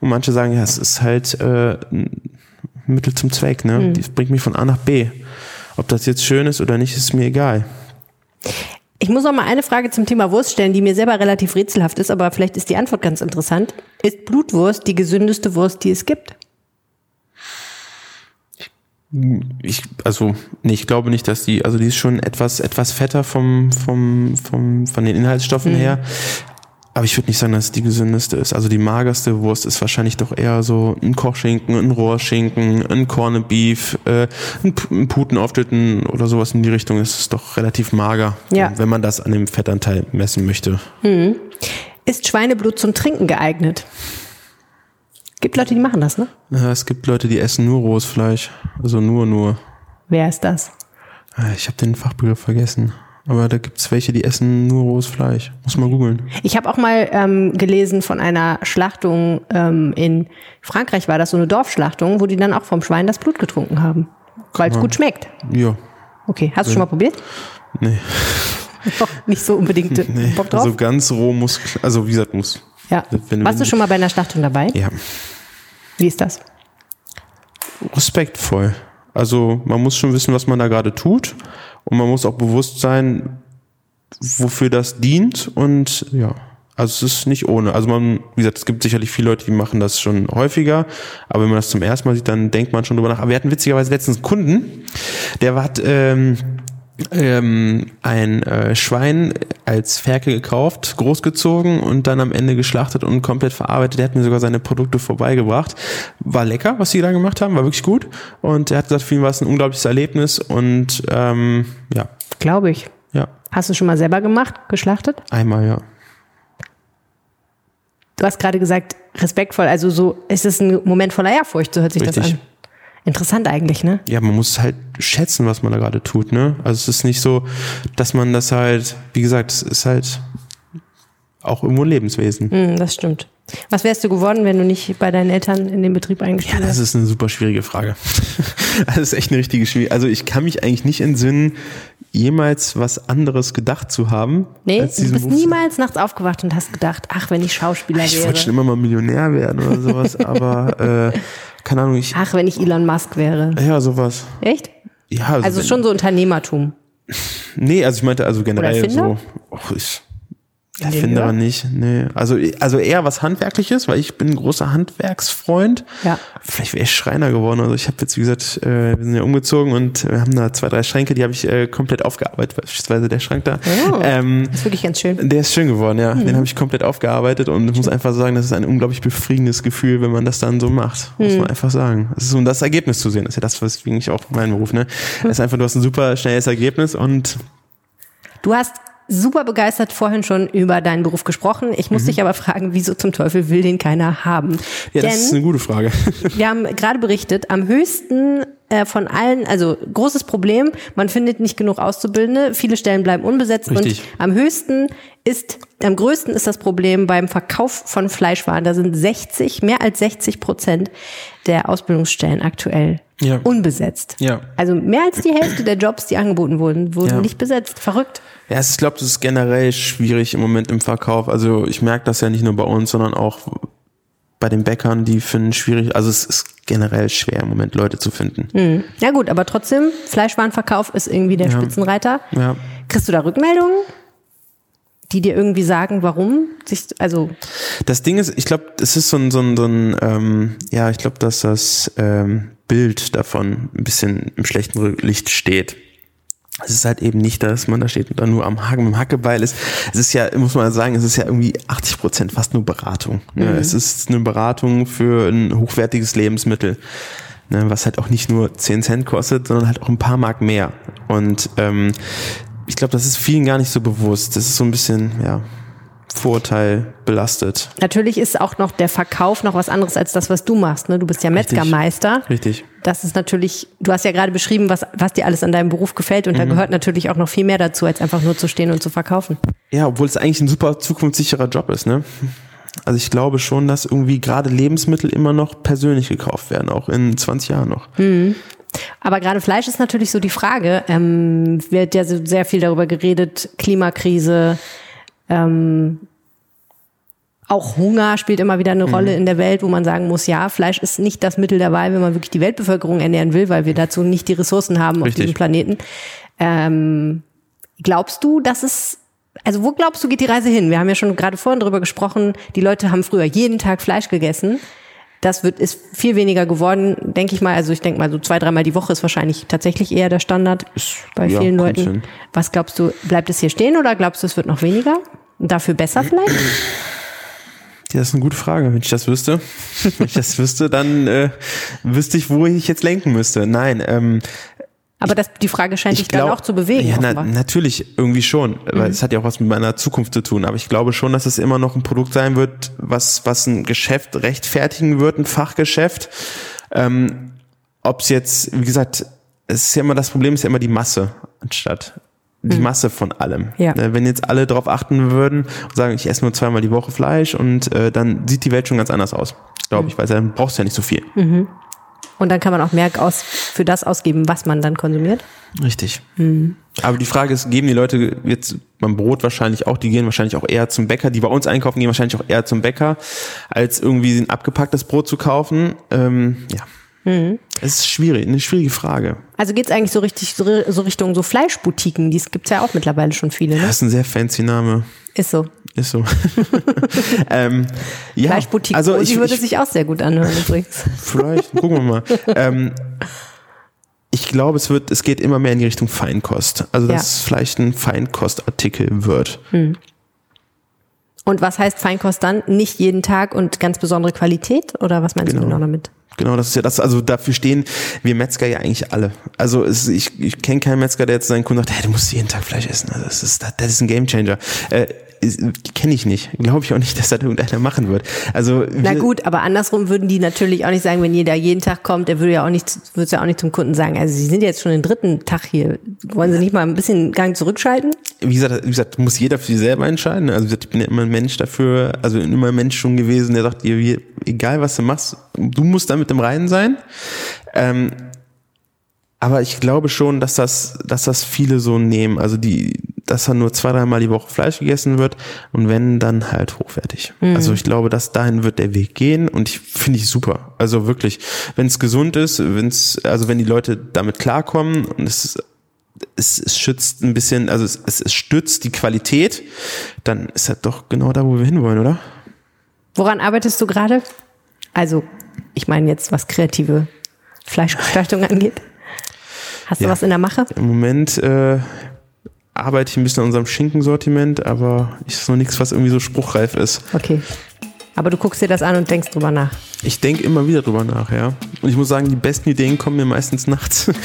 und manche sagen, ja, es ist halt äh, ein Mittel zum Zweck, ne? Das bringt mich von A nach B. Ob das jetzt schön ist oder nicht, ist mir egal. Ich muss noch mal eine Frage zum Thema Wurst stellen, die mir selber relativ rätselhaft ist, aber vielleicht ist die Antwort ganz interessant. Ist Blutwurst die gesündeste Wurst, die es gibt? Ich, also, nee, ich glaube nicht, dass die, also die ist schon etwas, etwas fetter vom, vom, vom, von den Inhaltsstoffen her. Aber ich würde nicht sagen, dass es die gesündeste ist. Also die magerste Wurst ist wahrscheinlich doch eher so ein Kochschinken, ein Rohrschinken, ein Corned Beef, äh, ein, ein Putenaufschnitten oder sowas in die Richtung. Das ist doch relativ mager, Ja. wenn man das an dem Fettanteil messen möchte. Ist Schweineblut zum Trinken geeignet? Gibt Leute, die machen das, ne? Ja, es gibt Leute, die essen nur rohes Fleisch. Also nur, nur. Wer ist das? Ah, Ich habe den Fachbegriff vergessen. Aber da gibt's welche, die essen nur rohes Fleisch. Muss mal googeln. Ich habe auch mal ähm, gelesen von einer Schlachtung ähm, in Frankreich war das so eine Dorfschlachtung, wo die dann auch vom Schwein das Blut getrunken haben, weil es gut schmeckt. Ja. Okay, hast du schon mal probiert? Nee. Doch, nicht so unbedingt äh, nee. Bock drauf. Also ganz roh muss, also wie gesagt, muss. ja. wenn- Warst du schon mal bei einer Schlachtung dabei? Ja. Wie ist das? respektvoll. Also man muss schon wissen, was man da gerade tut und man muss auch bewusst sein, wofür das dient und ja. Also es ist nicht ohne. Also man, wie gesagt, es gibt sicherlich viele Leute, die machen das schon häufiger, aber wenn man das zum ersten Mal sieht, dann denkt man schon drüber nach. Aber wir hatten witzigerweise letztens einen Kunden, der hat ähm, ähm, ein äh, Schwein als Ferkel gekauft, großgezogen und dann am Ende geschlachtet und komplett verarbeitet. Der hat mir sogar seine Produkte vorbeigebracht. War lecker, was sie da gemacht haben, war wirklich gut. Und er hat gesagt, für ihn war es ein unglaubliches Erlebnis und ähm, ja, Glaube ich. ja, Hast du schon mal selber gemacht, geschlachtet? einmal ja. Du hast gerade gesagt, respektvoll, also so ist es ein Moment voller Ehrfurcht, so hört sich das Richtig. an. Interessant eigentlich, ne? Ja, man muss halt schätzen, was man da gerade tut, ne? Also es ist nicht so, dass man das halt, wie gesagt, es ist halt auch irgendwo ein Lebenswesen. Hm, das stimmt. Was wärst du geworden, wenn du nicht bei deinen Eltern in den Betrieb Ja, eingestiegen das wärst? ist eine super schwierige Frage. das ist echt eine richtige schwierige. Also ich kann mich eigentlich nicht entsinnen, jemals was anderes gedacht zu haben. Nee, als du bist Beruf. niemals nachts aufgewacht und hast gedacht, ach, wenn ich Schauspieler Ich wäre. wollte schon immer mal Millionär werden oder sowas, aber äh, keine Ahnung, ich. Ach, wenn ich Elon Musk wäre. Ja, sowas. Echt? Ja, also, Also schon so Unternehmertum. Nee, also ich meinte also generell so. Oh, ich, dem Erfinder Hörer? nicht, nee. Also, also eher was Handwerkliches, weil ich bin ein großer Handwerksfreund. Ja. Vielleicht wäre ich Schreiner geworden. Also ich habe jetzt, wie gesagt, äh, wir sind ja umgezogen und wir haben da zwei, drei Schränke, die habe ich äh, komplett aufgearbeitet, beispielsweise der Schrank da. Oh. Ähm, Das ist wirklich ganz schön. der ist schön geworden, ja. Mhm. Den habe ich komplett aufgearbeitet und ich muss einfach sagen, das ist ein unglaublich befriedigendes Gefühl, wenn man das dann so macht. Muss Mhm. man einfach sagen. Es ist um das Ergebnis zu sehen. Das ist ja das, was ich auch mein Beruf, ne? Es ist einfach, du hast ein super schnelles Ergebnis und Du hast super begeistert vorhin schon über deinen Beruf gesprochen. Ich Mhm. muss dich aber fragen, wieso zum Teufel will den keiner haben? ja, das ist Denn eine gute Frage. wir haben gerade berichtet, am höchsten äh, von allen, also großes Problem, man findet nicht genug Auszubildende, viele Stellen bleiben unbesetzt Richtig. und am höchsten ist, am größten ist das Problem beim Verkauf von Fleischwaren. Da sind 60, mehr als 60 Prozent der Ausbildungsstellen aktuell Ja. unbesetzt. Ja. Also mehr als die Hälfte der Jobs, die angeboten wurden, wurden Ja. nicht besetzt. Verrückt. Ja, ich glaube, das ist generell schwierig im Moment im Verkauf. Also ich merke das ja nicht nur bei uns, sondern auch bei den Bäckern, die finden schwierig. Also es ist generell schwer im Moment Leute zu finden. Ja gut, aber trotzdem, Fleischwarenverkauf ist irgendwie der Spitzenreiter. Ja. Kriegst du da Rückmeldungen, die dir irgendwie sagen, warum sich, also Das Ding ist, ich glaube, es ist so ein, so ein, so ein ähm, ja, ich glaube, dass das ähm, Bild davon ein bisschen im schlechten Licht steht. Es ist halt eben nicht, dass man da steht und dann nur am Haken mit dem Hackebeil ist. Es ist ja, muss man sagen, es ist ja irgendwie 80 Prozent fast nur Beratung. Ne? Es ist eine Beratung für ein hochwertiges Lebensmittel. Ne? Was halt auch nicht nur 10 Cent kostet, sondern halt auch ein paar Mark mehr. Und ähm, ich glaube, das ist vielen gar nicht so bewusst. Das ist so ein bisschen, ja, Vorurteil belastet. natürlich ist auch noch der Verkauf noch was anderes als das, was du machst. Ne? Du bist ja. Metzgermeister. Richtig. Das ist natürlich, du hast ja gerade beschrieben, was, was dir alles an deinem Beruf gefällt und da Mhm. gehört natürlich auch noch viel mehr dazu, als einfach nur zu stehen und zu verkaufen. Ja, obwohl es eigentlich ein super zukunftssicherer Job ist, ne? Also ich glaube schon, dass irgendwie gerade Lebensmittel immer noch persönlich gekauft werden, auch in 20 Jahren noch. Aber gerade Fleisch ist natürlich so die Frage. Ähm, wird ja so sehr viel darüber geredet, Klimakrise, ähm, auch Hunger spielt immer wieder eine Mhm. Rolle in der Welt, wo man sagen muss, ja, Fleisch ist nicht das Mittel der Wahl, wenn man wirklich die Weltbevölkerung ernähren will, weil wir dazu nicht die Ressourcen haben auf Richtig. diesem Planeten. Ähm, glaubst du, dass es also wo glaubst du, geht die Reise hin? Wir haben ja schon gerade vorhin drüber gesprochen, die Leute haben früher jeden Tag Fleisch gegessen. Das wird, ist viel weniger geworden, denke ich mal. Also ich denke mal, so zwei, dreimal die Woche ist wahrscheinlich tatsächlich eher der Standard bei ja, vielen Leuten. hin. Was glaubst du, bleibt es hier stehen oder glaubst du, es wird noch weniger? Dafür besser vielleicht? Ja, das ist eine gute Frage. Wenn ich das wüsste, wenn ich das wüsste, dann äh, wüsste ich, wo ich jetzt lenken müsste. Nein, ähm, Aber das, die Frage scheint dich dann auch zu bewegen. Ja, na. Mhm. natürlich, irgendwie schon, weil es hat ja auch was mit meiner Zukunft zu tun. Aber ich glaube schon, dass es immer noch ein Produkt sein wird, was, was ein Geschäft rechtfertigen wird, ein Fachgeschäft. Ähm, Ob es jetzt, wie gesagt, es ist ja immer das Problem, ist ja immer die Masse anstatt die Masse von allem. Mhm. Ja. Ne, Wenn jetzt alle darauf achten würden und sagen, ich esse nur zweimal die Woche Fleisch und äh, dann sieht die Welt schon ganz anders aus. Glaube ich, weil dann brauchst du ja nicht so viel. Und dann kann man auch mehr aus, für das ausgeben, was man dann konsumiert. Richtig. Aber die Frage ist, geben die Leute jetzt beim Brot wahrscheinlich auch, die gehen wahrscheinlich auch eher zum Bäcker, die bei uns einkaufen, gehen wahrscheinlich auch eher zum Bäcker, als irgendwie ein abgepacktes Brot zu kaufen. Ähm, ja. Es ist schwierig, eine schwierige Frage. Also geht's eigentlich so richtig so, Richtung so Fleischboutiquen, die gibt's ja auch mittlerweile schon viele, ne? Das ist ein sehr fancy Name. Ist so. Ist so. ähm, ja, Fleischboutique also ich, würde ich, sich auch sehr gut anhören übrigens. Vielleicht, gucken wir mal. ähm, ich glaube, es wird, es geht immer mehr in die Richtung Feinkost. Also, dass Ja. es vielleicht ein Feinkostartikel wird. Und was heißt Feinkost dann? Nicht jeden Tag und ganz besondere Qualität? Oder was meinst du Genau. genau damit? Genau, das ist ja das, also dafür stehen wir Metzger ja eigentlich alle. Also es, ich, ich kenne keinen Metzger, der jetzt seinen Kunden sagt, hey, du musst jeden Tag Fleisch essen. Also das ist, das, ist ein Gamechanger. Äh, kenne ich nicht. Glaube ich auch nicht, dass das irgendeiner machen wird. Also Na gut, aber andersrum würden die natürlich auch nicht sagen, wenn jeder jeden Tag kommt, der würde ja auch nicht, würde ja auch nicht zum Kunden sagen, also sie sind jetzt schon den dritten Tag hier. Wollen sie nicht mal ein bisschen Gang zurückschalten? wie gesagt, wie gesagt, muss jeder für sich selber entscheiden. Also wie gesagt, ich bin ja immer ein Mensch dafür, also immer ein Mensch schon gewesen, der sagt, dir, egal was du machst, du musst da mit dem Reinen sein. Ähm, aber ich glaube schon, dass das, dass das viele so nehmen. Also die, dass da nur zwei, dreimal die Woche Fleisch gegessen wird und wenn, dann halt hochwertig. Also ich glaube, dass dahin wird der Weg gehen und ich finde ich super. Also wirklich, wenn es gesund ist, wenn es, also wenn die Leute damit klarkommen und es es, es schützt ein bisschen, also es, es, es stützt die Qualität, dann ist das doch genau da, wo wir hinwollen, oder? Woran arbeitest du gerade? Also, ich meine jetzt, was kreative Fleischgestaltung angeht. Hast du Ja. was in der Mache? Im Moment äh, arbeite ich ein bisschen an unserem Schinkensortiment, aber ist noch nichts, was irgendwie so spruchreif ist. Okay. Aber du guckst dir das an und denkst drüber nach. Ich denke immer wieder drüber nach, ja. Und ich muss sagen, die besten Ideen kommen mir meistens nachts.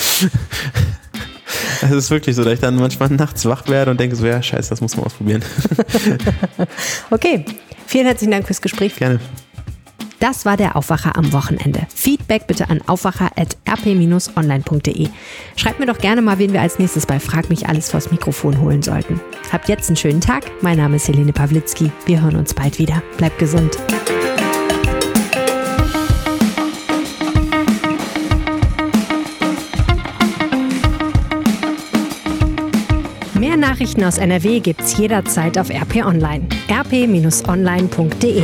Es ist wirklich so, dass ich dann manchmal nachts wach werde und denke so, ja, scheiße, das muss man ausprobieren. Okay. Vielen herzlichen Dank fürs Gespräch. Gerne. Das war der Aufwacher am Wochenende. Feedback bitte an aufwacher.rp-online.de. Schreibt mir doch gerne mal, wen wir als nächstes bei Frag mich alles vors Mikrofon holen sollten. Habt jetzt einen schönen Tag. Mein Name ist Helene Pawlitzki. Wir hören uns bald wieder. Bleibt gesund. Mehr Nachrichten aus NRW gibt's jederzeit auf RP Online. rp-online.de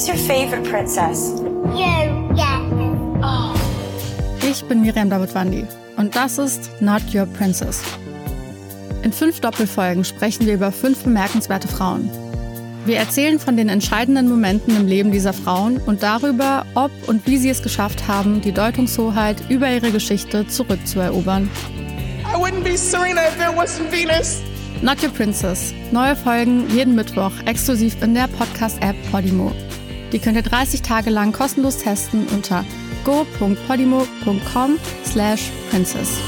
is your favorite princess? You, yeah. Ich bin Miriam Davidwandi und das ist Not Your Princess. In fünf Doppelfolgen sprechen wir über fünf bemerkenswerte Frauen. Wir erzählen von den entscheidenden Momenten im Leben dieser Frauen und darüber, ob und wie sie es geschafft haben, die Deutungshoheit über ihre Geschichte zurückzuerobern. I wouldn't be Serena if there wasn't Venus. Not Your Princess. Neue Folgen jeden Mittwoch exklusiv in der Podcast-App Podimo. Die könnt ihr 30 Tage lang kostenlos testen unter go.podimo.com slash princess.